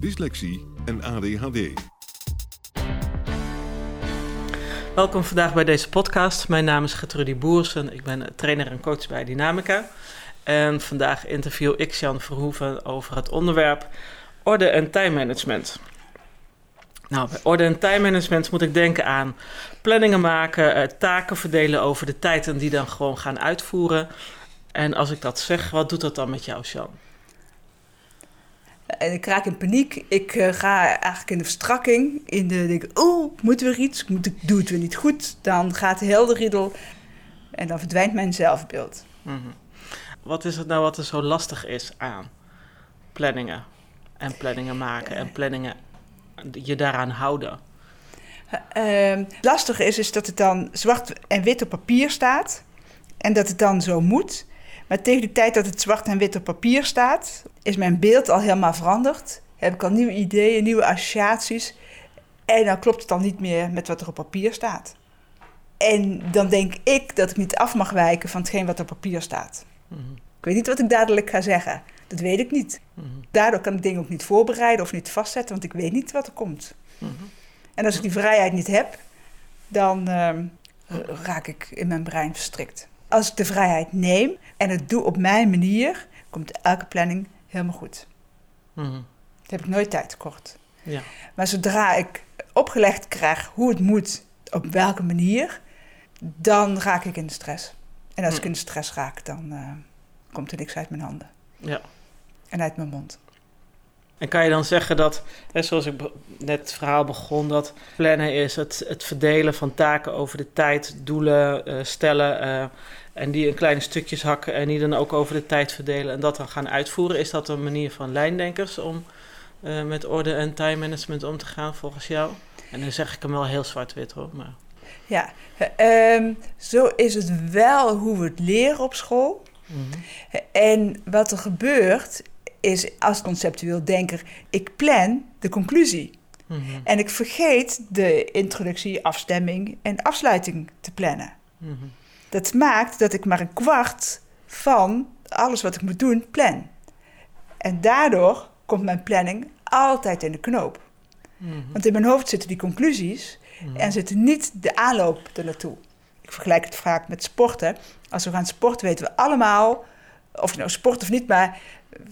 dyslexie en ADHD. Welkom vandaag bij deze podcast. Mijn naam is Gertrudie Boersen. Ik ben trainer en coach bij Dynamica. En vandaag interview ik Jan Verhoeven over het onderwerp orde en tijdmanagement. Nou, bij orde en tijdmanagement moet ik denken aan planningen maken, eh, taken verdelen over de tijd en die dan gewoon gaan uitvoeren. En als ik dat zeg, wat doet dat dan met jou, Sjan? En ik raak in paniek. Ik uh, ga eigenlijk in de verstrakking. In de denk, oh, moet weer iets? Moet ik, doe het weer niet goed? Dan gaat de hele riedel en dan verdwijnt mijn zelfbeeld. Mm -hmm. Wat is het nou wat er zo lastig is aan planningen? En planningen maken en planningen je daaraan houden? Uh, lastig is, is dat het dan zwart en wit op papier staat. En dat het dan zo moet. Maar tegen de tijd dat het zwart en wit op papier staat, is mijn beeld al helemaal veranderd. Heb ik al nieuwe ideeën, nieuwe associaties. En dan klopt het dan niet meer met wat er op papier staat. En dan denk ik dat ik niet af mag wijken van hetgeen wat op papier staat. Mm -hmm. Ik weet niet wat ik dadelijk ga zeggen. Dat weet ik niet. Mm -hmm. Daardoor kan ik dingen ook niet voorbereiden of niet vastzetten, want ik weet niet wat er komt. Mm -hmm. En als ik die vrijheid niet heb, dan uh, raak ik in mijn brein verstrikt. Als ik de vrijheid neem en het doe op mijn manier, komt elke planning helemaal goed. Mm -hmm. Dat heb ik nooit tijd tekort. Ja. Maar zodra ik opgelegd krijg hoe het moet, op welke manier, dan raak ik in de stress. En als mm. ik in de stress raak, dan uh, komt er niks uit mijn handen. Ja. En uit mijn mond. En kan je dan zeggen dat, hè, zoals ik net het verhaal begon, dat plannen is het, het verdelen van taken over de tijd, doelen uh, stellen uh, en die in kleine stukjes hakken en die dan ook over de tijd verdelen en dat dan gaan uitvoeren? Is dat een manier van lijndenkers om uh, met orde en time management om te gaan volgens jou? En dan zeg ik hem wel heel zwart-wit hoor. Maar... Ja, um, zo is het wel hoe we het leren op school. Mm -hmm. En wat er gebeurt is als conceptueel denker, ik plan de conclusie. Mm -hmm. En ik vergeet de introductie, afstemming en afsluiting te plannen. Mm -hmm. Dat maakt dat ik maar een kwart van alles wat ik moet doen plan. En daardoor komt mijn planning altijd in de knoop. Mm -hmm. Want in mijn hoofd zitten die conclusies en zitten niet de aanloop er naartoe. Ik vergelijk het vaak met sporten. Als we gaan sporten weten we allemaal, of je nou sport of niet, maar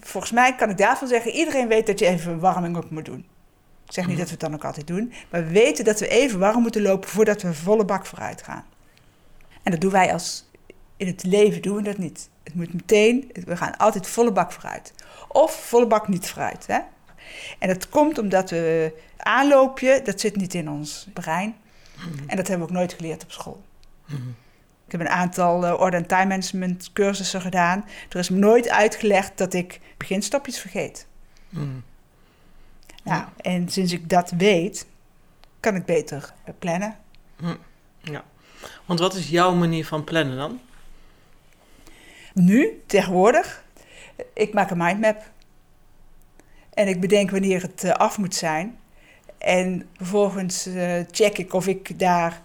volgens mij kan ik daarvan zeggen: iedereen weet dat je even een warming op moet doen. Ik zeg niet dat we het dan ook altijd doen, maar we weten dat we even warm moeten lopen voordat we volle bak vooruit gaan. En dat doen wij als in het leven doen we dat niet. Het moet meteen, we gaan altijd volle bak vooruit. Of volle bak niet vooruit. Hè? En dat komt omdat we aanloopje, dat zit niet in ons brein. En dat hebben we ook nooit geleerd op school. Ik heb een aantal uh, orde- en time management cursussen gedaan. Er is me nooit uitgelegd dat ik beginstapjes vergeet. Mm. Nou, en sinds ik dat weet, kan ik beter plannen. Mm. Ja. Want wat is jouw manier van plannen dan? Nu, tegenwoordig, ik maak een mindmap. En ik bedenk wanneer het uh, af moet zijn. En vervolgens uh, check ik of ik daar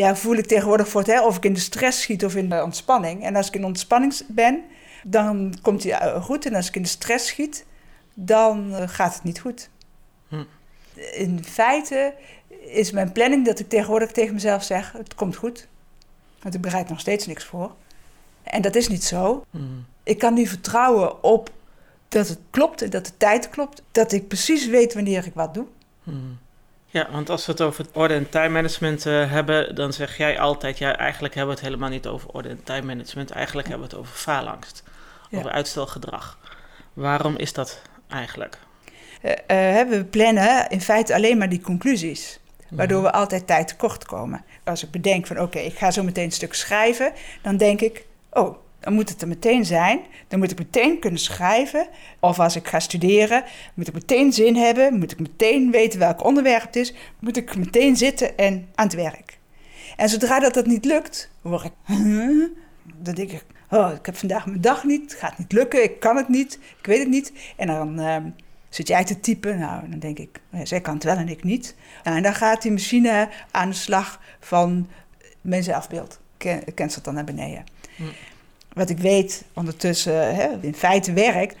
ja, voel ik tegenwoordig voor het, hè, of ik in de stress schiet of in de ontspanning. En als ik in ontspanning ben, dan komt hij goed. En als ik in de stress schiet, dan gaat het niet goed. Hm. In feite is mijn planning dat ik tegenwoordig tegen mezelf zeg: het komt goed. Want ik bereid nog steeds niks voor. En dat is niet zo. Hm. Ik kan nu vertrouwen op dat het klopt en dat de tijd klopt. Dat ik precies weet wanneer ik wat doe. Hm. Ja, want als we het over orde- en tijdmanagement uh, hebben, dan zeg jij altijd, ja, eigenlijk hebben we het helemaal niet over orde- en tijdmanagement, eigenlijk hebben we het over faalangst, ja. over uitstelgedrag. Waarom is dat eigenlijk? Uh, uh, we plannen in feite alleen maar die conclusies, waardoor we altijd tijd tekort komen. Als ik bedenk van oké, okay, ik ga zo meteen een stuk schrijven, dan denk ik, oh, dan moet het er meteen zijn. Dan moet ik meteen kunnen schrijven. Of als ik ga studeren, moet ik meteen zin hebben. Moet ik meteen weten welk onderwerp het is. Moet ik meteen zitten en aan het werk. En zodra dat, dat niet lukt, hoor ik... Dan denk ik, oh, ik heb vandaag mijn dag niet. Het gaat niet lukken, ik kan het niet. Ik weet het niet. En dan uh, zit jij te typen. Nou, dan denk ik, ja, zij kan het wel en ik niet. Nou, en dan gaat die machine aan de slag van mijn zelfbeeld. Cancelt dan naar beneden. Wat ik weet ondertussen hè, in feite werkt.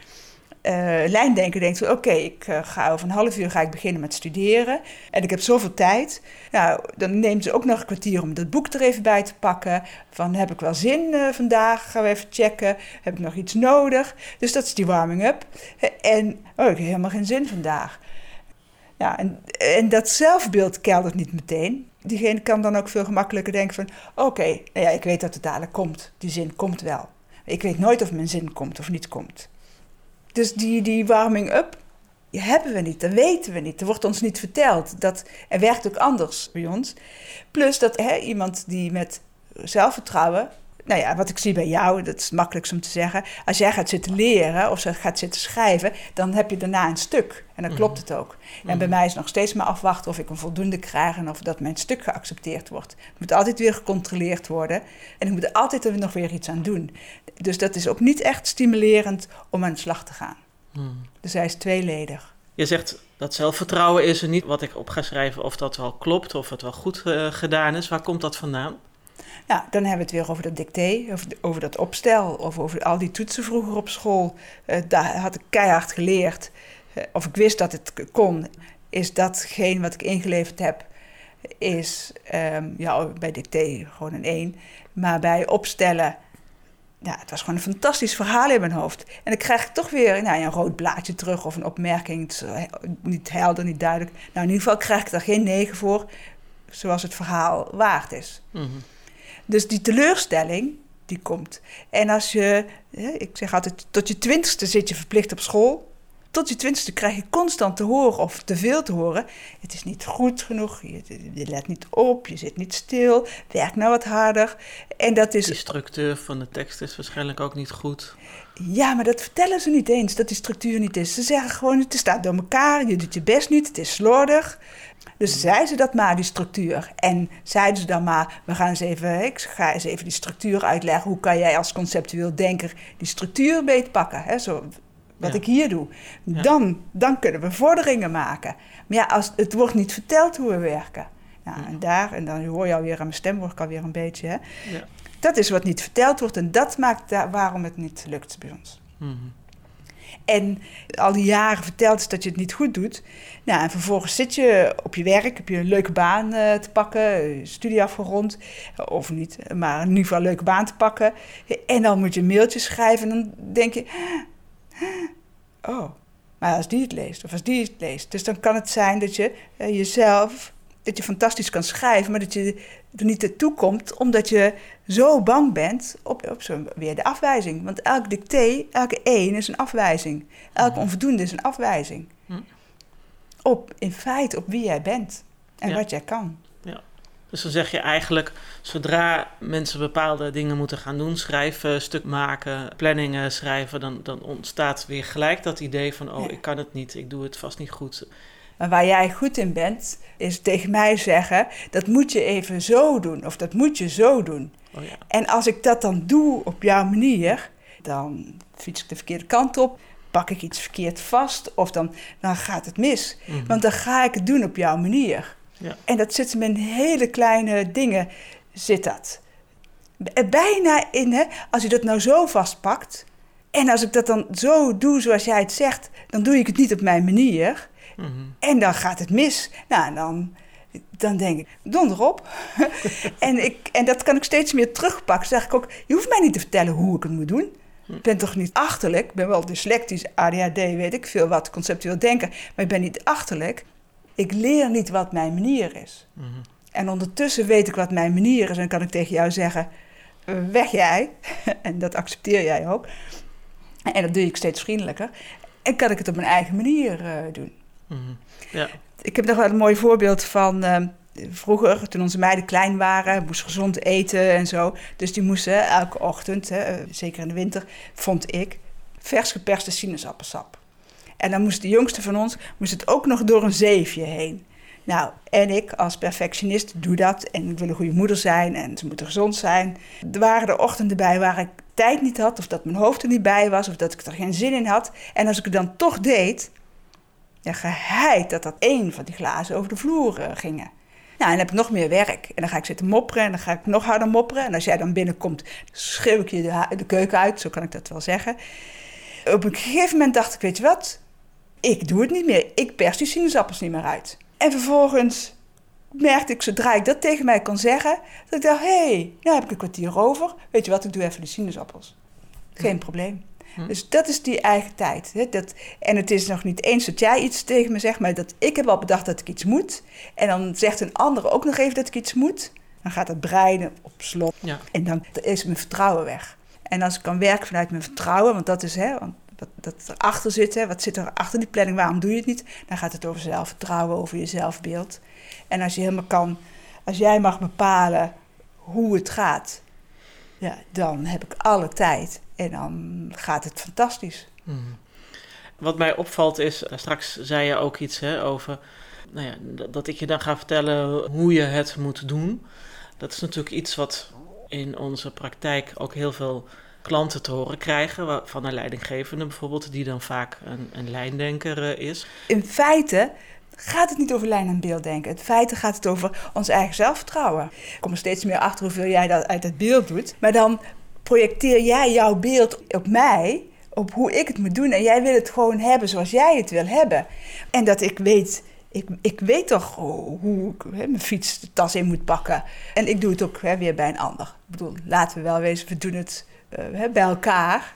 Uh, lijndenken denkt, oké, ik uh, ga over een half uur ga ik beginnen met studeren. En ik heb zoveel tijd. Nou, dan neemt ze ook nog een kwartier om dat boek er even bij te pakken. Van, heb ik wel zin uh, vandaag? Gaan we even checken. Heb ik nog iets nodig? Dus dat is die warming-up. En, oh, ik heb helemaal geen zin vandaag. Ja, en, en dat zelfbeeld keldert niet meteen. Diegene kan dan ook veel gemakkelijker denken van... oké, nou ja, ik weet dat het dadelijk komt. Die zin komt wel. Ik weet nooit of mijn zin komt of niet komt. Dus die, die warming-up die hebben we niet, dat weten we niet. Er wordt ons niet verteld. Dat, er werkt ook anders bij ons. Plus dat hè, iemand die met zelfvertrouwen nou ja, wat ik zie bij jou, dat is het makkelijkst om te zeggen. Als jij gaat zitten leren of ze gaat zitten schrijven, dan heb je daarna een stuk. En dan klopt het ook. En bij mij is nog steeds maar afwachten of ik een voldoende krijg en of dat mijn stuk geaccepteerd wordt. Het moet altijd weer gecontroleerd worden. En ik moet er altijd er nog weer iets aan doen. Dus dat is ook niet echt stimulerend om aan de slag te gaan. Dus hij is tweeledig. Je zegt dat zelfvertrouwen is er niet wat ik op ga schrijven of dat wel klopt of het wel goed uh, gedaan is. Waar komt dat vandaan? Nou, dan hebben we het weer over dat dicté, of over dat opstel, of over al die toetsen vroeger op school. Uh, daar had ik keihard geleerd, uh, of ik wist dat het kon. Is datgene wat ik ingeleverd heb, is um, ja, bij dicté gewoon een 1. Maar bij opstellen, ja, het was gewoon een fantastisch verhaal in mijn hoofd. En dan krijg ik toch weer nou, een rood blaadje terug of een opmerking. Het is niet helder, niet duidelijk. Nou, in ieder geval krijg ik daar geen 9 voor, zoals het verhaal waard is. Mm. Dus die teleurstelling, die komt. En als je, ik zeg altijd, tot je twintigste zit je verplicht op school. Tot je twintigste krijg je constant te horen of te veel te horen. Het is niet goed genoeg, je, je let niet op, je zit niet stil, werk nou wat harder. En dat is... De structuur van de tekst is waarschijnlijk ook niet goed. Ja, maar dat vertellen ze niet eens, dat die structuur niet is. Ze zeggen gewoon, het staat door elkaar, je doet je best niet, het is slordig. Dus zeiden ze dat maar, die structuur. En zeiden ze dan maar, we gaan eens even, ik ga eens even die structuur uitleggen. Hoe kan jij als conceptueel denker die structuur beetpakken? Hè? Zo, wat Ja. ik hier doe. Ja. Dan, dan kunnen we vorderingen maken. Maar ja, als, het wordt niet verteld hoe we werken. Nou, en daar, en dan hoor je alweer aan mijn stem, hoor ik alweer een beetje. Hè? Ja. Dat is wat niet verteld wordt en dat maakt daar, waarom het niet lukt bij ons. Mhm. En al die jaren verteld is dat je het niet goed doet. Nou, en vervolgens zit je op je werk, heb je een leuke baan eh, te pakken, studie afgerond, of niet, maar in ieder geval een leuke baan te pakken. En dan moet je een mailtje schrijven en dan denk je, oh, maar als die het leest, of als die het leest. Dus dan kan het zijn dat je eh, jezelf, dat je fantastisch kan schrijven, maar dat je er niet naartoe komt, omdat je zo bang bent op, op zo weer de afwijzing. Want elk dicté, elke één is een afwijzing. Elk Mhm. onvoldoende is een afwijzing. Hm. Op, in feite, op wie jij bent en Ja. wat jij kan. Dus dan zeg je eigenlijk, zodra mensen bepaalde dingen moeten gaan doen, schrijven, stuk maken, planningen schrijven, dan, dan ontstaat weer gelijk dat idee van, oh, Ja. ik kan het niet, ik doe het vast niet goed. Maar waar jij goed in bent, is tegen mij zeggen: dat moet je even zo doen, of dat moet je zo doen. Oh ja, En als ik dat dan doe op jouw manier, dan fiets ik de verkeerde kant op, pak ik iets verkeerd vast, of dan, dan gaat het mis. Mhm. Want dan ga ik het doen op jouw manier. Ja. En dat zit in hele kleine dingen, zit dat. B- Bijna in, hè, als je dat nou zo vastpakt, en als ik dat dan zo doe zoals jij het zegt, dan doe ik het niet op mijn manier. Mhm. En dan gaat het mis. Nou, en dan, dan denk ik, donder op. en, ik, en dat kan ik steeds meer terugpakken. Dan zeg ik ook, je hoeft mij niet te vertellen hoe ik het moet doen. Ik ben toch niet achterlijk. Ik ben wel dyslectisch, ADHD, weet ik veel wat, conceptueel denken. Maar ik ben niet achterlijk. ik leer niet wat mijn manier is. Mhm. En ondertussen weet ik wat mijn manier is en kan ik tegen jou zeggen: weg jij. en dat accepteer jij ook. En dat doe ik steeds vriendelijker. En kan ik het op mijn eigen manier uh, doen. Mhm. Ja. Ik heb nog wel een mooi voorbeeld van. Uh, vroeger, toen onze meiden klein waren, moesten gezond eten en zo. Dus die moesten elke ochtend, hè, zeker in de winter, vond ik, vers geperste sinaasappelsap. En dan moest de jongste van ons moest het ook nog door een zeefje heen. Nou, en ik als perfectionist doe dat. En ik wil een goede moeder zijn en ze moeten gezond zijn. Er waren er ochtenden bij waar ik tijd niet had, of dat mijn hoofd er niet bij was, of dat ik er geen zin in had. En als ik het dan toch deed, ja, geheid dat dat één van die glazen over de vloer uh, gingen. Nou, en dan heb ik nog meer werk. En dan ga ik zitten mopperen en dan ga ik nog harder mopperen. En als jij dan binnenkomt, schreeuw ik je de, de keuken uit, zo kan ik dat wel zeggen. Op een gegeven moment dacht ik, weet je wat? Ik doe het niet meer. Ik pers die sinaasappels niet meer uit. En vervolgens merkte ik, zodra ik dat tegen mij kon zeggen, dat ik dacht, hé, hey, nou heb ik een kwartier over. Weet je wat, ik doe even de sinaasappels. Geen probleem. Hm. Dus dat is die eigen tijd. Hè? Dat, en het is nog niet eens dat jij iets tegen me zegt, maar dat ik heb al bedacht dat ik iets moet. En dan zegt een ander ook nog even dat ik iets moet. Dan gaat het breiden op slot. Ja. En dan is mijn vertrouwen weg. En als ik kan werken vanuit mijn vertrouwen, want dat is, hè, want dat, dat erachter zit, hè, wat zit er achter die planning, waarom doe je het niet? Dan gaat het over zelfvertrouwen, over je zelfbeeld. En als je helemaal kan, als jij mag bepalen hoe het gaat, ja, dan heb ik alle tijd en dan gaat het fantastisch. Hmm. Wat mij opvalt is, eh, straks zei je ook iets hè, over nou ja, dat ik je dan ga vertellen hoe je het moet doen. Dat is natuurlijk iets wat in onze praktijk ook heel veel klanten te horen krijgen, van een leidinggevende bijvoorbeeld, die dan vaak een, een lijndenker eh, is. In feite gaat het niet over lijn- en beelddenken. In feite gaat het over ons eigen zelfvertrouwen. Ik kom er steeds meer achter hoeveel jij dat uit het beeld doet. Maar dan projecteer jij jouw beeld op mij, op hoe ik het moet doen. En jij wil het gewoon hebben zoals jij het wil hebben. En dat ik weet ik, ik weet toch hoe ik hè, mijn fiets de tas in moet pakken. En ik doe het ook hè, weer bij een ander. Ik bedoel, laten we wel wezen, we doen het uh, hè, bij elkaar.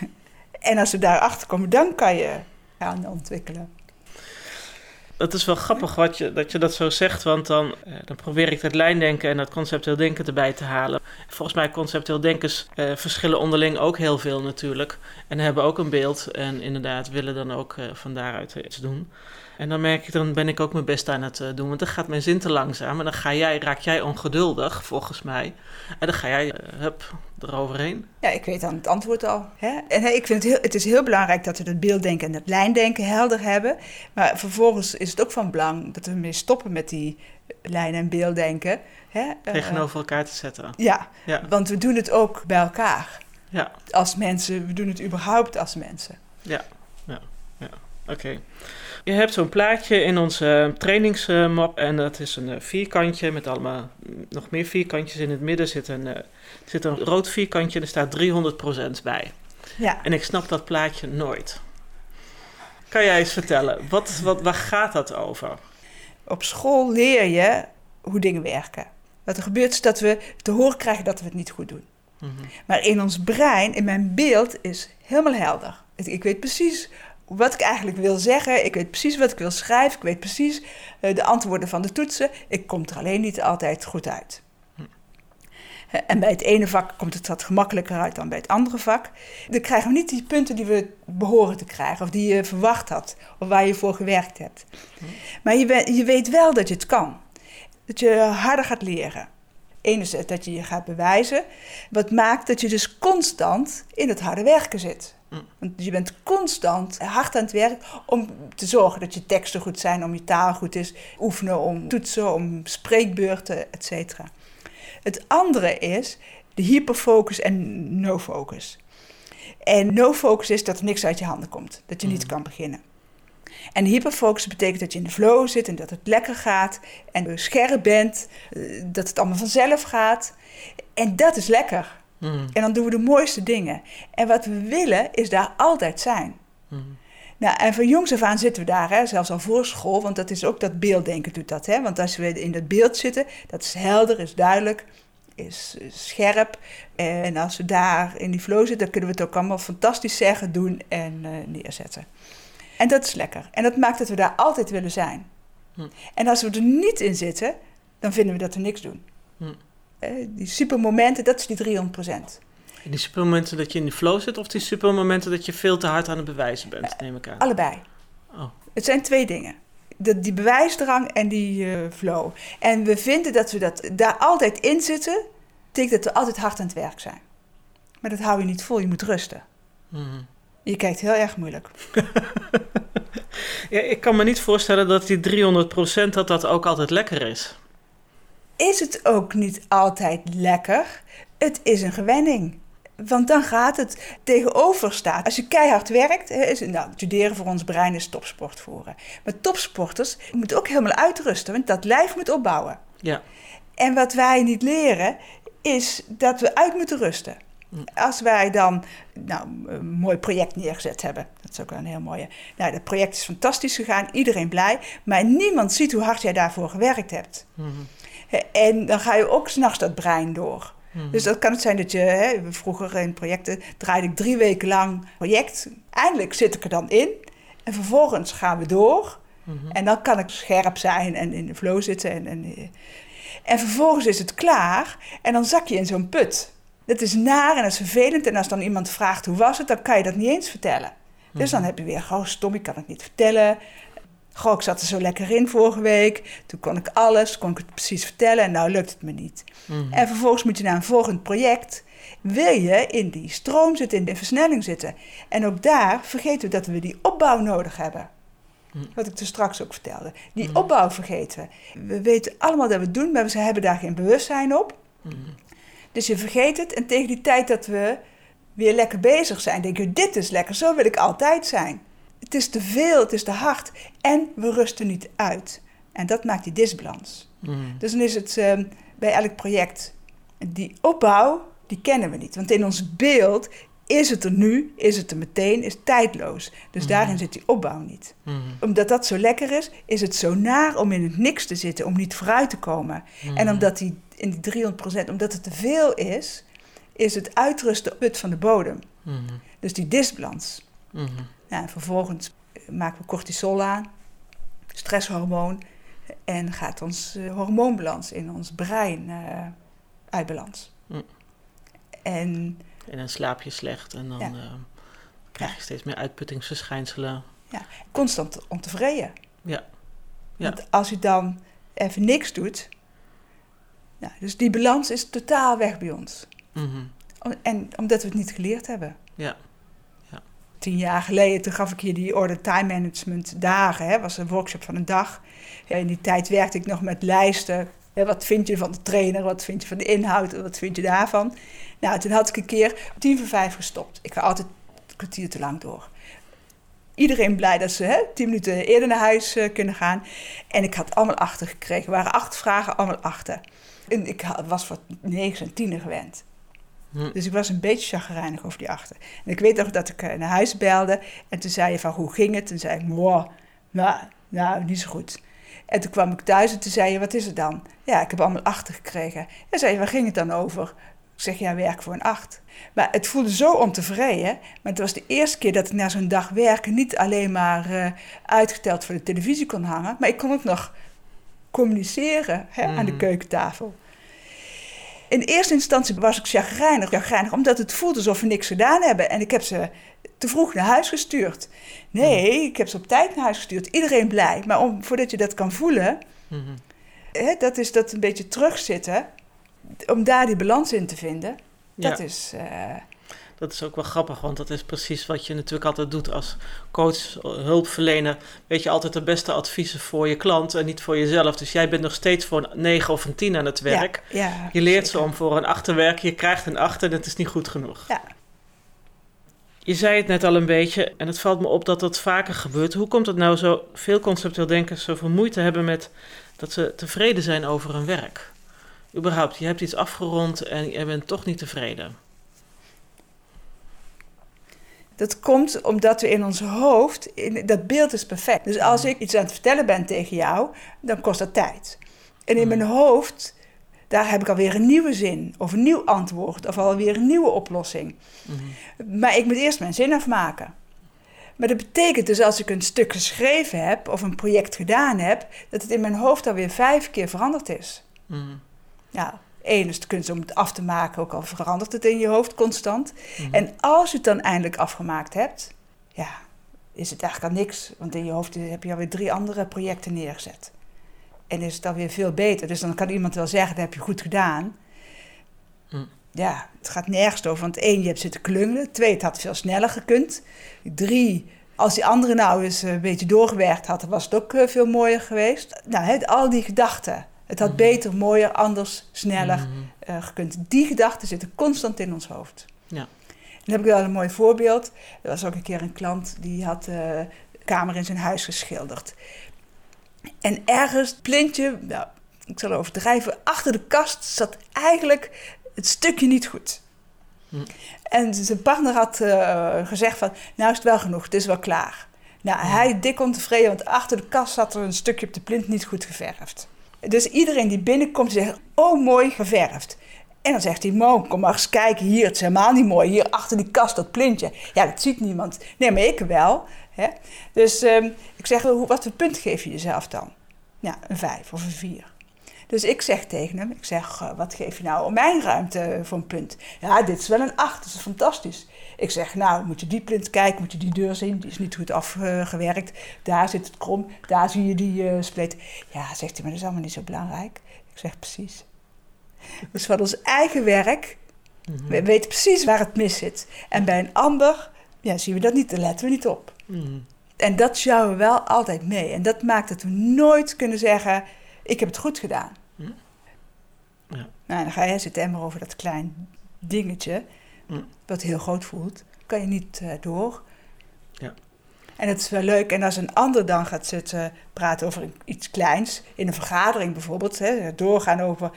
En als we daarachter komen, dan kan je gaan ontwikkelen. Het is wel grappig wat je, dat je dat zo zegt, want dan, eh, dan probeer ik dat lijndenken en dat conceptueel denken erbij te halen. Volgens mij conceptueel denkers eh, verschillen onderling ook heel veel natuurlijk. En hebben ook een beeld en inderdaad willen dan ook eh, van daaruit iets doen. En dan merk ik, dan ben ik ook mijn best aan het uh, doen. Want dan gaat mijn zin te langzaam. En dan ga jij, raak jij ongeduldig, volgens mij. En dan ga jij, uh, hup, eroverheen. Ja, ik weet dan het antwoord al. Hè? En ik vind het, heel, het is heel belangrijk dat we het beelddenken en het lijndenken helder hebben. Maar vervolgens is het ook van belang dat we mee stoppen met die lijn- en beelddenken. Hè? Tegenover elkaar te zetten. Ja, ja, want we doen het ook bij elkaar. Ja. Als mensen, we doen het überhaupt als mensen. Ja, ja, ja. Oké. Je hebt zo'n plaatje in onze trainingsmap en dat is een vierkantje met allemaal nog meer vierkantjes. In het midden zit een, zit een rood vierkantje en er staat 300% bij. Ja. En ik snap dat plaatje nooit. Kan jij eens vertellen, wat, wat, waar gaat dat over? Op school leer je hoe dingen werken. Wat er gebeurt is dat we te horen krijgen dat we het niet goed doen. Mm -hmm. Maar in ons brein, in mijn beeld, is helemaal helder. Ik weet precies wat ik eigenlijk wil zeggen. Ik weet precies wat ik wil schrijven. Ik weet precies uh, de antwoorden van de toetsen. Ik kom er alleen niet altijd goed uit. Hm. En bij het ene vak komt het wat gemakkelijker uit dan bij het andere vak. Dan krijgen we niet die punten die we behoren te krijgen, of die je verwacht had, of waar je voor gewerkt hebt. Maar je, je weet wel dat je het kan. Dat je harder gaat leren. Enerzijds dat je je gaat bewijzen, wat maakt dat je dus constant in het harde werken zit. Want je bent constant hard aan het werk om te zorgen dat je teksten goed zijn, om je taal goed is, oefenen om toetsen, om spreekbeurten, et cetera. Het andere is de hyperfocus en no-focus. En no-focus is dat er niks uit je handen komt, dat je niet kan beginnen. En hyperfocus betekent dat je in de flow zit en dat het lekker gaat en scherp bent, dat het allemaal vanzelf gaat. En dat is lekker. Mm. En dan doen we de mooiste dingen. En wat we willen is daar altijd zijn. Mm. Nou, en van jongs af aan zitten we daar, hè, zelfs al voor school, want dat is ook dat beelddenken doet dat. Hè? Want als we in dat beeld zitten, dat is helder, is duidelijk, is, scherp. En als we daar in die flow zitten, dan kunnen we het ook allemaal fantastisch zeggen, doen en uh, neerzetten. En dat is lekker. En dat maakt dat we daar altijd willen zijn. Hm. En als we er niet in zitten, dan vinden we dat we niks doen. Hm. Eh, die supermomenten, dat is die 300 In die supermomenten dat je in die flow zit of die supermomenten dat je veel te hard aan het bewijzen bent, neem ik aan. Allebei. Oh. Het zijn twee dingen. De, die bewijsdrang en die eh, flow. En we vinden dat we dat, daar altijd in zitten, betekent dat we altijd hard aan het werk zijn. Maar dat hou je niet vol, je moet rusten. Mhm. Je kijkt heel erg moeilijk. Ja, ik kan me niet voorstellen dat die 300% dat dat ook altijd lekker is. Is het ook niet altijd lekker? Het is een gewenning. Want dan gaat het tegenover staan. Als je keihard werkt, is, nou, studeren voor ons brein is topsport voeren. Maar topsporters moeten ook helemaal uitrusten, want dat lijf moet opbouwen. Ja. En wat wij niet leren, is dat we uit moeten rusten. Als wij dan nou, een mooi project neergezet hebben, dat is ook wel een heel mooie. Nou, dat project is fantastisch gegaan, iedereen blij, maar niemand ziet hoe hard jij daarvoor gewerkt hebt. Hè, En dan ga je ook s'nachts dat brein door. Mhm. Dus dat kan het zijn dat je, hè, vroeger in projecten draaide ik drie weken lang project. Eindelijk zit ik er dan in. En vervolgens gaan we door. Mhm. En dan kan ik scherp zijn en in de flow zitten. En, en, eh, en vervolgens is het klaar. En dan zak je in zo'n put. Dat is naar en dat is vervelend. En als dan iemand vraagt hoe was het, dan kan je dat niet eens vertellen. Dus dan heb je weer, oh stom, ik kan het niet vertellen. Goh, ik zat er zo lekker in vorige week. Toen kon ik alles, kon ik het precies vertellen. En nou lukt het me niet. Mhm. En vervolgens moet je naar een volgend project. Wil je in die stroom zitten, in de versnelling zitten. En ook daar vergeten we dat we die opbouw nodig hebben. Mhm. Wat ik er straks ook vertelde. Die opbouw vergeten we. We weten allemaal dat we het doen, maar we hebben daar geen bewustzijn op. Mhm. Dus je vergeet het. En tegen die tijd dat we weer lekker bezig zijn, denk je: dit is lekker, zo wil ik altijd zijn. Het is te veel, het is te hard. En we rusten niet uit. En dat maakt die disbalans. Mhm. Dus dan is het ehm, bij elk project, die opbouw, die kennen we niet. Want in ons beeld is het er nu, is het er meteen, is tijdloos. Dus daarin zit die opbouw niet. Mhm. Omdat dat zo lekker is, is het zo naar om in het niks te zitten, om niet vooruit te komen. En omdat die in die 300%, omdat het te veel is, is het uitrusten put van de bodem. Dus die disbalans. Ja, en vervolgens eh, maken we cortisol aan, stresshormoon, en gaat ons eh, hormoonbalans in ons brein eh, uit balans. Mm. En En dan slaap je slecht en dan Ja. krijg je steeds meer uitputtingsverschijnselen. constant ontevreden. Ja. Ja. Want als je dan even niks doet, ja, dus die balans is totaal weg bij ons. Mhm. En omdat we het niet geleerd hebben. Ja. Tien jaar geleden, toen gaf ik hier die order time management dagen. hè, was een workshop van een dag. In die tijd werkte ik nog met lijsten. Wat vind je van de trainer? Wat vind je van de inhoud? Wat vind je daarvan? Nou, toen had ik een keer tien voor vijf gestopt. Ik ga altijd een kwartier te lang door. Iedereen blij dat ze hè, tien minuten eerder naar huis eh, kunnen gaan. En ik had allemaal achter gekregen. Er waren acht vragen, allemaal achter. En ik was voor negen en tienen gewend. Hm. Dus ik was een beetje chagrijnig over die achter. En ik weet nog dat ik eh, naar huis belde. En toen zei je van, hoe ging het? Toen zei ik, wow, nou, nou, niet zo goed. En toen kwam ik thuis en toen zei je, wat is het dan? Ja, ik heb allemaal achter gekregen. En zei je, waar ging het dan over? Ik zeg, ja, werk voor een acht. Maar het voelde zo ontevreden. Maar het was de eerste keer dat ik na zo'n dag werken... niet alleen maar eh, uitgeteld voor de televisie kon hangen... maar ik kon ook nog communiceren hè, aan de Mhm. keukentafel. In eerste instantie was ik chagrijnig, chagrijnig, omdat het voelde alsof we niks gedaan hebben. En ik heb ze te vroeg naar huis gestuurd. Nee, ik heb ze op tijd naar huis gestuurd. Iedereen blij. Maar om, voordat je dat kan voelen, Mhm. hè, dat is dat een beetje terugzitten. Om daar die balans in te vinden. Dat is... eh, Dat is ook wel grappig, want dat is precies wat je natuurlijk altijd doet als coach, hulpverlener. Weet je altijd de beste adviezen voor je klant en niet voor jezelf. Dus jij bent nog steeds voor een 9 of een 10 aan het werk. Ja, ja, je leert ze om voor een 8 te werken, je krijgt een 8 en het is niet goed genoeg. Ja. Je zei het net al een beetje en het valt me op dat dat vaker gebeurt. Hoe komt het nou zo veel conceptueel denkers zoveel moeite hebben met dat ze tevreden zijn over hun werk? Überhaupt, je hebt iets afgerond en je bent toch niet tevreden. Dat komt omdat we in ons hoofd, in, dat beeld is perfect. Dus als ik iets aan het vertellen ben tegen jou, dan kost dat tijd. En in mijn hoofd, daar heb ik alweer een nieuwe zin, of een nieuw antwoord, of alweer een nieuwe oplossing. Maar ik moet eerst mijn zin afmaken. Maar dat betekent dus als ik een stuk geschreven heb of een project gedaan heb, dat het in mijn hoofd alweer vijf keer veranderd is. Mhm. Ja, één is de kunst om het af te maken, ook al verandert het in je hoofd constant. Mhm. En als je het dan eindelijk afgemaakt hebt, ja, is het eigenlijk al niks. Want in je hoofd heb je alweer drie andere projecten neergezet. En is het alweer veel beter. Dus dan kan iemand wel zeggen, dat heb je goed gedaan. Mhm. Ja, het gaat nergens over. Want één, je hebt zitten klungelen. Twee, het had veel sneller gekund. Drie, als die andere nou eens een beetje doorgewerkt had, was het ook eh, veel mooier geweest. Nou, al die gedachten. Het had Mhm. beter, mooier, anders, sneller Mhm. eh, gekund. Die gedachten zitten constant in ons hoofd. Ja. En dan heb ik wel een mooi voorbeeld. Er was ook een keer een klant die had eh, de kamer in zijn huis geschilderd. En ergens, het plintje, nou, ik zal overdrijven, achter de kast zat eigenlijk het stukje niet goed. Hm. En zijn partner had eh, gezegd van, nou is het wel genoeg, het is wel klaar. Nou, hij dik ontevreden, want achter de kast zat er een stukje op de plint niet goed geverfd. Dus iedereen die binnenkomt zegt, oh mooi geverfd. En dan zegt hij, Mo, kom maar eens kijken, hier, het is helemaal niet mooi. Hier achter die kast, dat plintje. Ja, dat ziet niemand. Nee, maar ik wel. Hè? Dus ehm, ik zeg, wat voor punt geef je jezelf dan? Ja, een vijf of een vier. Dus ik zeg tegen hem, ik zeg, eh, wat geef je nou om mijn ruimte voor een punt? Ja, dit is wel een acht, dat is fantastisch. Ik zeg, nou, moet je die plint kijken, moet je die deur zien, die is niet goed afgewerkt. Daar zit het krom, daar zie je die eh spleet. Ja, zegt hij, maar dat is allemaal niet zo belangrijk. Ik zeg, precies. Dus van ons eigen werk, Mhm. we weten precies waar het mis zit. En bij een ander, ja, zien we dat niet, daar letten we niet op. Mhm. En dat sjouwen we wel altijd mee. En dat maakt dat we nooit kunnen zeggen, ik heb het goed gedaan. Nou, dan ga je zitten emmer over dat klein dingetje, Hm. wat heel groot voelt. Kan je niet eh, door. Ja. En het is wel leuk. En als een ander dan gaat zitten praten over iets kleins, in een vergadering bijvoorbeeld, hè, doorgaan over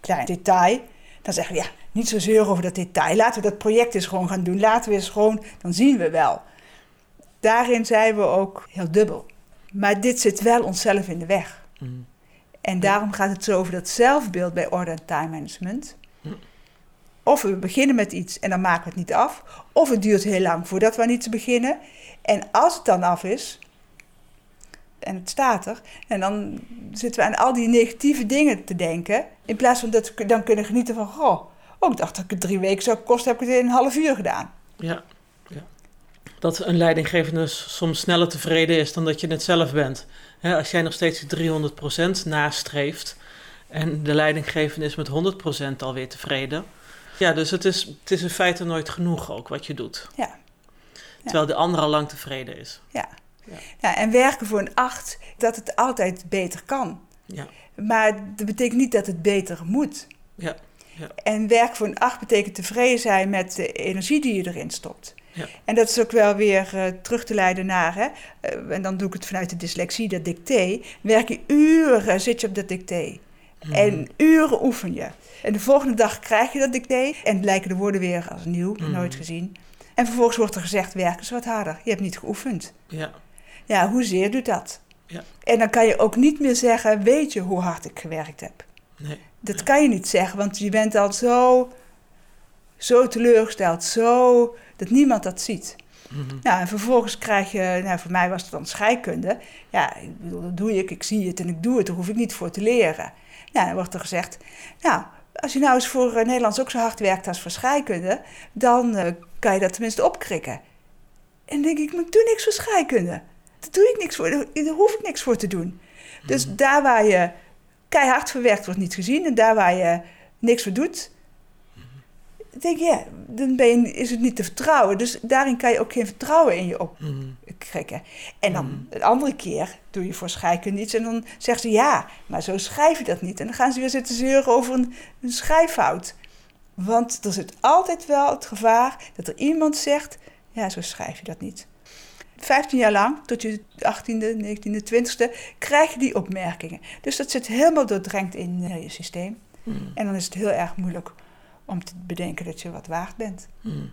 klein detail, dan zeggen we ja, niet zozeer over dat detail. Laten we dat project eens gewoon gaan doen. Laten we eens gewoon, dan zien we wel. Daarin zijn we ook heel dubbel. Maar dit zit wel onszelf in de weg. Mhm. En daarom gaat het zo over dat zelfbeeld bij orde en time management. Hm. Of we beginnen met iets en dan maken we het niet af. Of het duurt heel lang voordat we aan iets beginnen. En als het dan af is, en het staat er, en dan zitten we aan al die negatieve dingen te denken. In plaats van dat we dan kunnen genieten van, goh, oh, ik dacht dat ik het drie weken zou kosten, heb ik het in een half uur gedaan. Ja, ja. Dat een leidinggevende soms sneller tevreden is dan dat je het zelf bent. Hè, als jij nog steeds die 300% nastreeft en de leidinggevende is met 100% alweer tevreden. Ja, dus het is, het is in feite nooit genoeg ook wat je doet. Ja. Terwijl de ander al lang tevreden is. Ja. ja, en werken voor een acht, dat het altijd beter kan. Ja, Maar dat betekent niet dat het beter moet. ja, En werk voor een acht betekent tevreden zijn met de energie die je erin stopt. Ja. En dat is ook wel weer eh, terug te leiden naar, hè, eh, en dan doe ik het vanuit de dyslexie, dat dicté. Werk je uren, zit je op dat dicté. Mhm. En uren oefen je. En de volgende dag krijg je dat dicté en lijken de woorden weer als nieuw, Mhm. nooit gezien. En vervolgens wordt er gezegd, werk eens wat harder. Je hebt niet geoefend. ja, Ja, hoezeer doet dat? Ja. En dan kan je ook niet meer zeggen, weet je hoe hard ik gewerkt heb? nee. Dat kan je niet zeggen, want je bent al zo, zo teleurgesteld, zo dat niemand dat ziet. Mhm. Nou, en vervolgens krijg je, nou, voor mij was het dan scheikunde. Ja, ik bedoel, dat doe ik, ik zie het en ik doe het, daar hoef ik niet voor te leren. Nou, dan wordt er gezegd, nou, als je nou eens voor eh, Nederlands ook zo hard werkt als voor scheikunde, dan eh, kan je dat tenminste opkrikken. En dan denk ik, maar ik doe niks voor scheikunde. Daar doe ik niks voor, daar daar hoef ik niks voor te doen. Dus daar waar je keihard voor werkt, wordt niet gezien. En daar waar je niks voor doet, denk je, ja, dan ben je, is het niet te vertrouwen. Dus daarin kan je ook geen vertrouwen in je opkrikken. En dan de andere keer doe je voor scheikunde iets en dan zeggen ze ja, maar zo schrijf je dat niet. En dan gaan ze weer zitten zeuren over een, een schrijffout. Want er zit altijd wel het gevaar dat er iemand zegt, ja, zo schrijf je dat niet. 15 jaar lang, tot je 18e, 19e, 20e, krijg je die opmerkingen. Dus dat zit helemaal doordrenkt in eh, je systeem. Mhm. En dan is het heel erg moeilijk om te bedenken dat je wat waard bent. Mhm.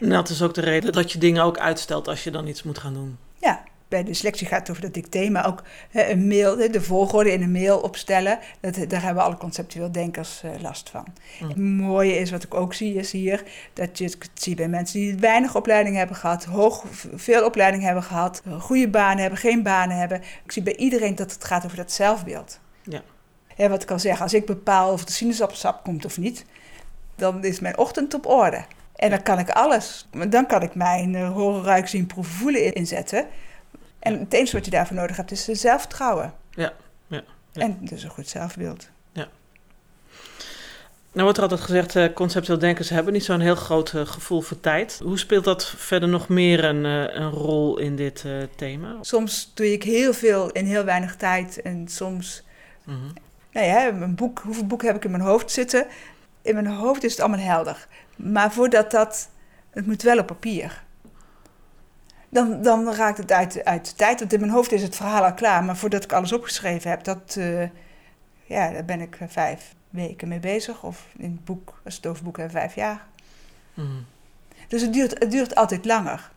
En dat is ook de reden dat je dingen ook uitstelt als je dan iets moet gaan doen. Ja, bij de selectie gaat het over dat dicté, maar ook hè, een mail, de volgorde in een mail opstellen. Dat, daar hebben alle conceptueel denkers eh, last van. Mm. Het mooie is, wat ik ook zie, is hier dat je het ziet bij mensen die weinig opleiding hebben gehad, hoog, veel opleiding hebben gehad, goede banen hebben, geen banen hebben. Ik zie bij iedereen dat het gaat over dat zelfbeeld. Ja. Hè, wat ik al zeg, als ik bepaal of de sinaasappelsap komt of niet, dan is mijn ochtend op orde. En dan kan ik alles. Dan kan ik mijn uh, horen, ruiken, zien, proeven, voelen inzetten. En het enige wat je daarvoor nodig hebt is zelfvertrouwen. Ja, ja, ja. En dus een goed zelfbeeld. Nou wordt er altijd gezegd, uh, conceptueel denkers hebben niet zo'n heel groot uh, gevoel voor tijd. Hoe speelt dat verder nog meer een, uh, een rol in dit thema? Soms doe ik heel veel in heel weinig tijd en soms... Mm -hmm. Nou ja, een boek, hoeveel boeken heb ik in mijn hoofd zitten? In mijn hoofd is het allemaal helder. Maar voordat dat... Het moet wel op papier. Dan, dan raakt het uit, uit de tijd. Want in mijn hoofd is het verhaal al klaar. Maar voordat ik alles opgeschreven heb, dat, ja, daar ben ik vijf weken mee bezig. Of in het boek, als het over boek hebben, vijf jaar. Mm. Dus het duurt, het duurt altijd langer.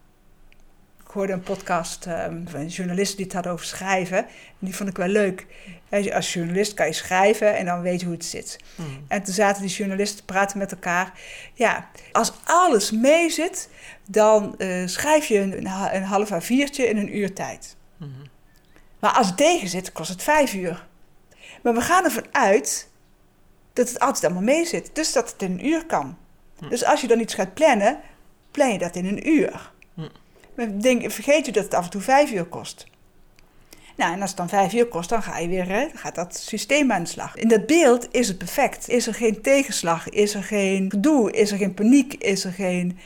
Hoorde een podcast um, van een journalist die het had over schrijven. En die vond ik wel leuk. Als journalist kan je schrijven en dan weet je hoe het zit. Mm. En toen zaten die journalisten te praten met elkaar. Ja, als alles mee zit, dan uh, schrijf je een, een half A4'tje in een uur tijd. Mm. Maar als het tegen zit, kost het vijf uur. Maar we gaan ervan uit dat het altijd allemaal mee zit. Dus dat het in een uur kan. Hm. Dus als je dan iets gaat plannen, plan je dat in een uur. Denk, vergeet je dat het af en toe vijf uur kost. Nou, en als het dan vijf uur kost, dan ga je weer, hè, dan gaat dat systeem aan de slag. In dat beeld is het perfect. Is er geen tegenslag, is er geen gedoe, is er geen paniek, is er geen...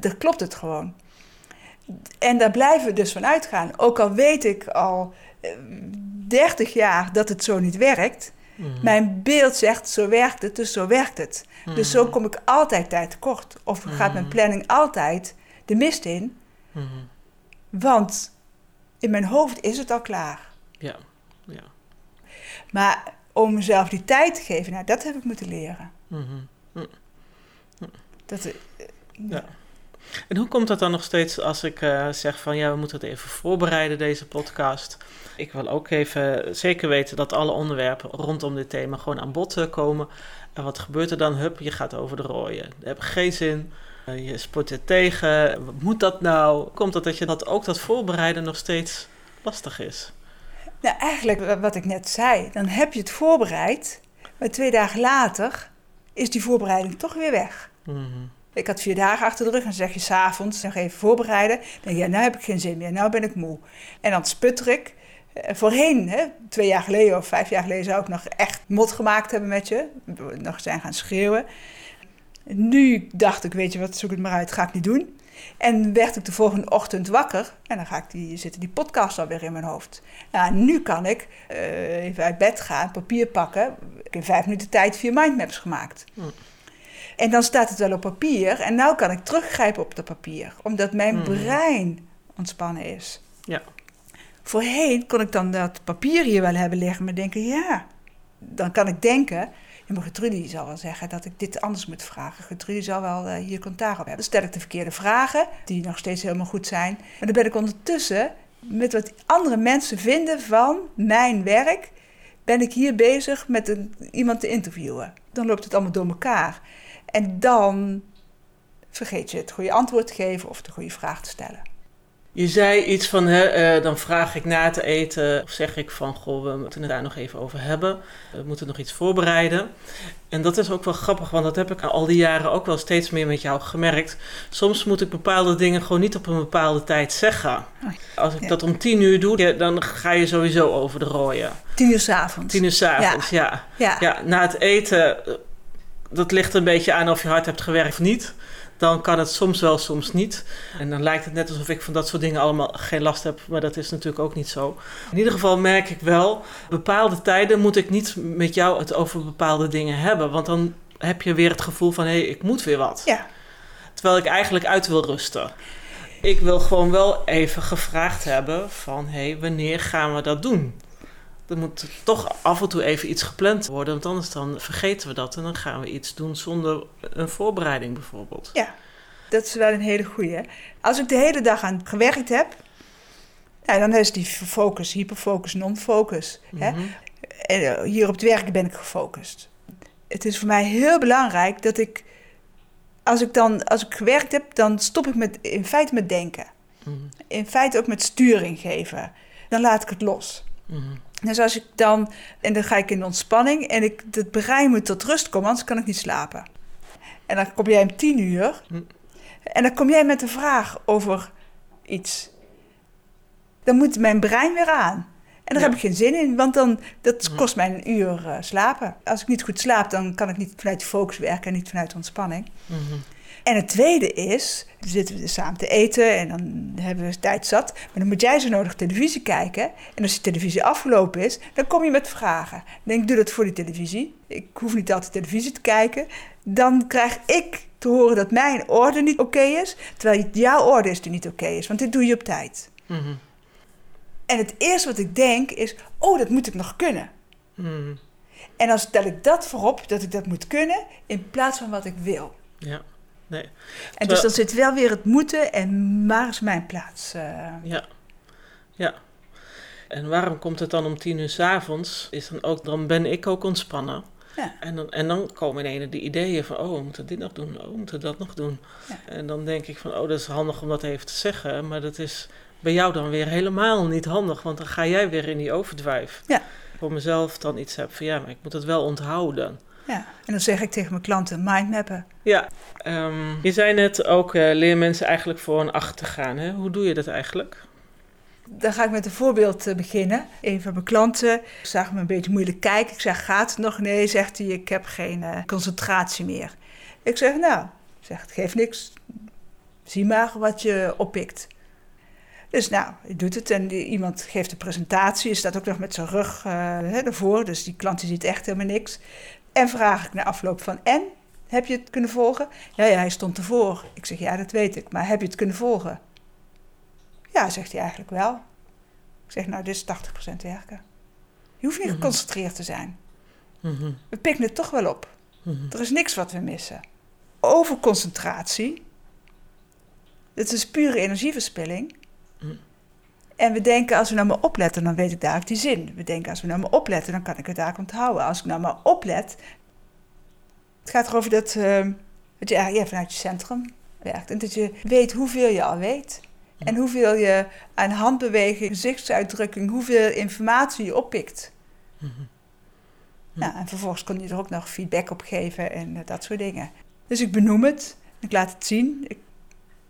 Er klopt het gewoon. En daar blijven we dus van uitgaan. Ook al weet ik al eh, 30 jaar dat het zo niet werkt... Mm. Mijn beeld zegt, zo werkt het, dus zo werkt het. Mm. Dus zo kom ik altijd tijd tekort. Of gaat mijn planning altijd de mist in. Mm. Want in mijn hoofd is het al klaar. Ja, ja. Maar om mezelf die tijd te geven, nou, dat heb ik moeten leren. Mm -hmm. Dat, uh, ja. En hoe komt dat dan nog steeds als ik uh, zeg van ja, we moeten het even voorbereiden, deze podcast? Ik wil ook even zeker weten dat alle onderwerpen rondom dit thema gewoon aan bod uh, komen. En wat gebeurt er dan? Hup, je gaat over de rooien. Dat heb geen zin. Uh, je sport er tegen. Wat moet dat nou? Komt dat dat je dat ook dat voorbereiden nog steeds lastig is? Nou, eigenlijk wat ik net zei. Dan heb je het voorbereid. Maar twee dagen later is die voorbereiding toch weer weg. Mm -hmm. Ik had vier dagen achter de rug en dan zeg je s'avonds nog even voorbereiden. Dan denk je, ja, nou heb ik geen zin meer, nou ben ik moe. En dan sputter ik. Voorheen, hè, twee jaar geleden of vijf jaar geleden, zou ik nog echt mot gemaakt hebben met je. Nog zijn gaan schreeuwen. Nu dacht ik, weet je wat, zoek het maar uit, ga ik niet doen. En werd ik de volgende ochtend wakker en dan ga ik die, zitten die podcast alweer in mijn hoofd. Nou, nu kan ik uh, even uit bed gaan, papier pakken. Ik heb in vijf minuten tijd vier mindmaps gemaakt. Hm. En dan staat het wel op papier. En nu kan ik teruggrijpen op dat papier. Omdat mijn Mhm. brein ontspannen is. Ja. Voorheen kon ik dan dat papier hier wel hebben liggen. Maar denken, ja. Dan kan ik denken... Ja, maar Gertrudie zal wel zeggen dat ik dit anders moet vragen. Gertrudie zal wel uh, hier commentaar op hebben. Dan stel ik de verkeerde vragen, die nog steeds helemaal goed zijn. Maar dan ben ik ondertussen met wat andere mensen vinden van mijn werk... ben ik hier bezig met iemand te interviewen. Dan loopt het allemaal door elkaar. En dan vergeet je het goede antwoord te geven of de goede vraag te stellen. Je zei iets van, hè, uh, dan vraag ik na te eten, of zeg ik van, goh, we moeten het daar nog even over hebben. We moeten nog iets voorbereiden. En dat is ook wel grappig, want dat heb ik al die jaren ook wel steeds meer met jou gemerkt. Soms moet ik bepaalde dingen gewoon niet op een bepaalde tijd zeggen. Als ik Ja. dat om tien uur doe, dan ga je sowieso over de rooien. Tien uur s'avonds. Tien uur s'avonds, ja. Ja. Ja, na het eten, eh, dat ligt een beetje aan of je hard hebt gewerkt of niet. Dan kan het soms wel, soms niet. En dan lijkt het net alsof ik van dat soort dingen allemaal geen last heb. Maar dat is natuurlijk ook niet zo. In ieder geval merk ik wel, bepaalde tijden moet ik niet met jou het over bepaalde dingen hebben. Want dan heb je weer het gevoel van, hé, hey, ik moet weer wat. Ja. Terwijl ik eigenlijk uit wil rusten. Ik wil gewoon wel even gevraagd hebben van, hé, hey, wanneer gaan we dat doen? Er moet toch af en toe even iets gepland worden, want anders dan vergeten we dat en dan gaan we iets doen zonder een voorbereiding bijvoorbeeld. Ja, dat is wel een hele goeie. Als ik de hele dag aan gewerkt heb, Nou, dan is die focus, hyperfocus, non-focus. Mhm. En eh, hier op het werk ben ik gefocust. Het is voor mij heel belangrijk dat ik, als ik dan, als ik gewerkt heb, dan stop ik met, in feite met denken. Mhm. In feite ook met sturing geven. Dan laat ik het los. Mhm. Dus als ik dan, en dan ga ik in ontspanning en ik, het brein moet tot rust komen, anders kan ik niet slapen. En dan kom jij om tien uur Hm. en dan kom jij met een vraag over iets. Dan moet mijn brein weer aan. En daar Ja. heb ik geen zin in, want dan, dat Hm. kost mij een uur eh, slapen. Als ik niet goed slaap, dan kan ik niet vanuit focus werken en niet vanuit ontspanning. Mhm. En het tweede is, dan zitten we samen te eten en dan hebben we tijd zat. Maar dan moet jij zo nodig televisie kijken. En als die televisie afgelopen is, dan kom je met vragen. Dan denk ik, doe dat voor die televisie. Ik hoef niet altijd televisie te kijken. Dan krijg ik te horen dat mijn orde niet oké is. Terwijl jouw orde is die niet oké is, want dit doe je op tijd. Mhm. En het eerste wat ik denk is, oh, dat moet ik nog kunnen. Mhm. En dan stel ik dat voorop, dat ik dat moet kunnen, in plaats van wat ik wil. Ja, nee. En Terwijl- dus dan zit wel weer het moeten en waar is mijn plaats? eh. Ja. Ja. En waarom komt het dan om tien uur 's avonds? Is dan ook, dan ben ik ook ontspannen. Ja. En dan, en dan komen ineens de ideeën van, oh, we moeten dit nog doen, oh, we moeten dat nog doen. Ja. En dan denk ik van, oh, dat is handig om dat even te zeggen. Maar dat is bij jou dan weer helemaal niet handig, want dan ga jij weer in die overdrive. Ja. Voor mezelf dan iets heb van, ja, maar ik moet het wel onthouden. Ja, en dan zeg ik tegen mijn klanten mindmappen. Ja, ehm, je zei net ook, eh, leer mensen eigenlijk voor en achter te gaan. Hè? Hoe doe je dat eigenlijk? Dan ga ik met een voorbeeld eh, beginnen. Een van mijn klanten zag me een beetje moeilijk kijken. Ik zeg, gaat het nog? Nee, zegt hij, ik heb geen eh, concentratie meer. Ik zeg, nou, zeg, het geeft niks. Zie maar wat je oppikt. Dus nou, hij doet het en die- iemand geeft een presentatie. Hij staat ook nog met zijn rug hè, ervoor, dus die klant die ziet echt helemaal niks. En vraag ik na afloop van, en? Heb je het kunnen volgen? Ja, ja, hij stond ervoor. Ik zeg, ja, dat weet ik, maar heb je het kunnen volgen? Ja, zegt hij eigenlijk wel. Ik zeg, nou, dit is 80% werken. Je hoeft niet Mhm. geconcentreerd te zijn. Mhm, We pikken het toch wel op. mhm, Er is niks wat we missen. Overconcentratie, dat is pure energieverspilling. En we denken, als we nou maar opletten, dan weet ik daar ook die zin. We denken, als we nou maar opletten, dan kan ik het daar onthouden. Als ik nou maar oplet... Het gaat erover dat, eh, dat je eigenlijk ja, vanuit je centrum werkt. En dat je weet hoeveel je al weet. En hoeveel je aan handbeweging, gezichtsuitdrukking, hoeveel informatie je oppikt. mhm. Nou, en vervolgens kon je er ook nog feedback op geven en eh, dat soort dingen. Dus ik benoem het, ik laat het zien. Ik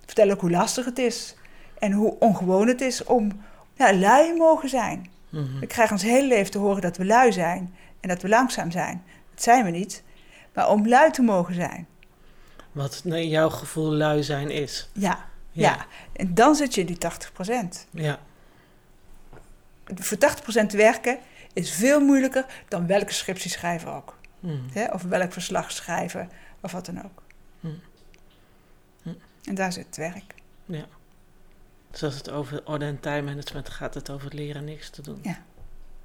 vertel ook hoe lastig het is. En hoe ongewoon het is om ja, lui mogen zijn. Mhm. We krijgen ons hele leven te horen dat we lui zijn en dat we langzaam zijn. Dat zijn we niet. Maar om lui te mogen zijn, Wat naar jouw gevoel lui zijn is. ja, ja. En dan zit je in die 80%. Ja. Voor 80% werken is veel moeilijker dan welke scriptie schrijven ook. Mhm. Hè? Of welk verslag schrijven, of wat dan ook. Hm. Hm. En daar zit het werk. ja. Dus als het over orde en time management gaat, het over leren niks te doen. Ja.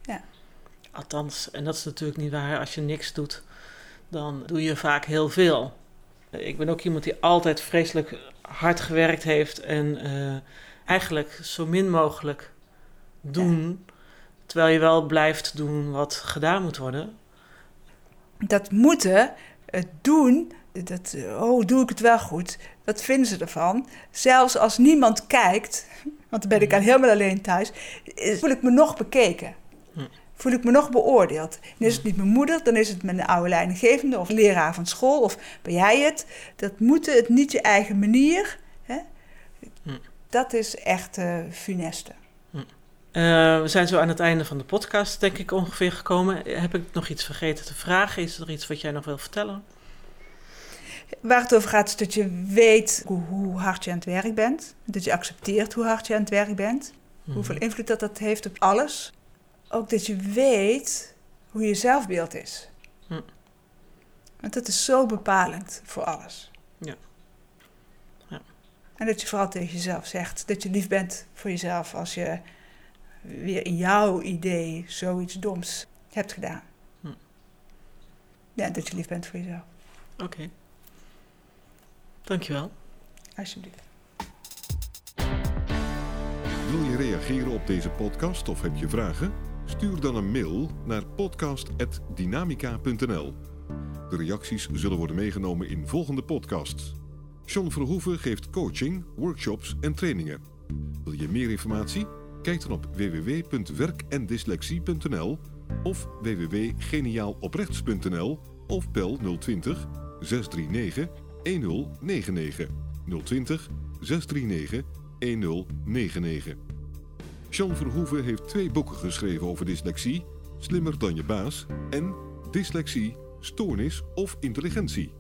Ja. Althans, en dat is natuurlijk niet waar. Als je niks doet, dan doe je vaak heel veel. Ik ben ook iemand die altijd vreselijk hard gewerkt heeft en eh, eigenlijk zo min mogelijk doen, terwijl je wel blijft doen wat gedaan moet worden. Dat moeten, het doen, dat, oh, doe ik het wel goed? Wat vinden ze ervan? Zelfs als niemand kijkt, want dan ben ik al helemaal alleen thuis, is- voel ik me nog bekeken. Hm. Voel ik me nog beoordeeld. Is het niet mijn moeder, dan is het mijn oude leidinggevende of leraar van school of ben jij het. Dat moeten het niet je eigen manier. Hè? Dat is echt eh funeste. Eh, we zijn zo aan het einde van de podcast, denk ik, ongeveer gekomen. Heb ik nog iets vergeten te vragen? Is er iets wat jij nog wil vertellen? Waar het over gaat is dat je weet hoe, hoe hard je aan het werk bent. Dat je accepteert hoe hard je aan het werk bent. Mhm. Hoeveel invloed dat, dat heeft op alles. Ook dat je weet hoe je zelfbeeld is. Hm. Want dat is zo bepalend voor alles. Ja. Ja. En dat je vooral tegen jezelf zegt dat je lief bent voor jezelf als je weer in jouw idee zoiets doms hebt gedaan. Hm. Ja, dat je lief bent voor jezelf. Oké. Dankjewel. Alsjeblieft. Wil je reageren op deze podcast of heb je vragen? Stuur dan een mail naar podcast.dynamica.nl. De reacties zullen worden meegenomen in volgende podcasts. John Verhoeven geeft coaching, workshops en trainingen. Wil je meer informatie? Kijk dan op www.werkendyslexie.nl of www.geniaaloprechts.nl of bel 020 639 1099 020 639 1099. Jean Verhoeven heeft twee boeken geschreven over dyslexie: Slimmer dan je baas en Dyslexie, Stoornis of Intelligentie.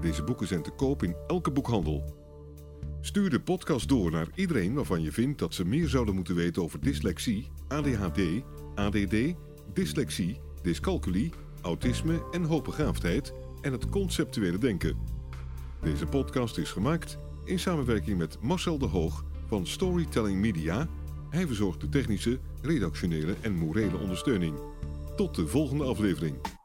Deze boeken zijn te koop in elke boekhandel. Stuur de podcast door naar iedereen waarvan je vindt dat ze meer zouden moeten weten over dyslexie, ADHD, ADD, dyslexie, dyscalculie, autisme en hoogbegaafdheid en het conceptuele denken. Deze podcast is gemaakt in samenwerking met Marcel de Hoog van Storytelling Media. Hij verzorgt de technische, redactionele en morele ondersteuning. Tot de volgende aflevering.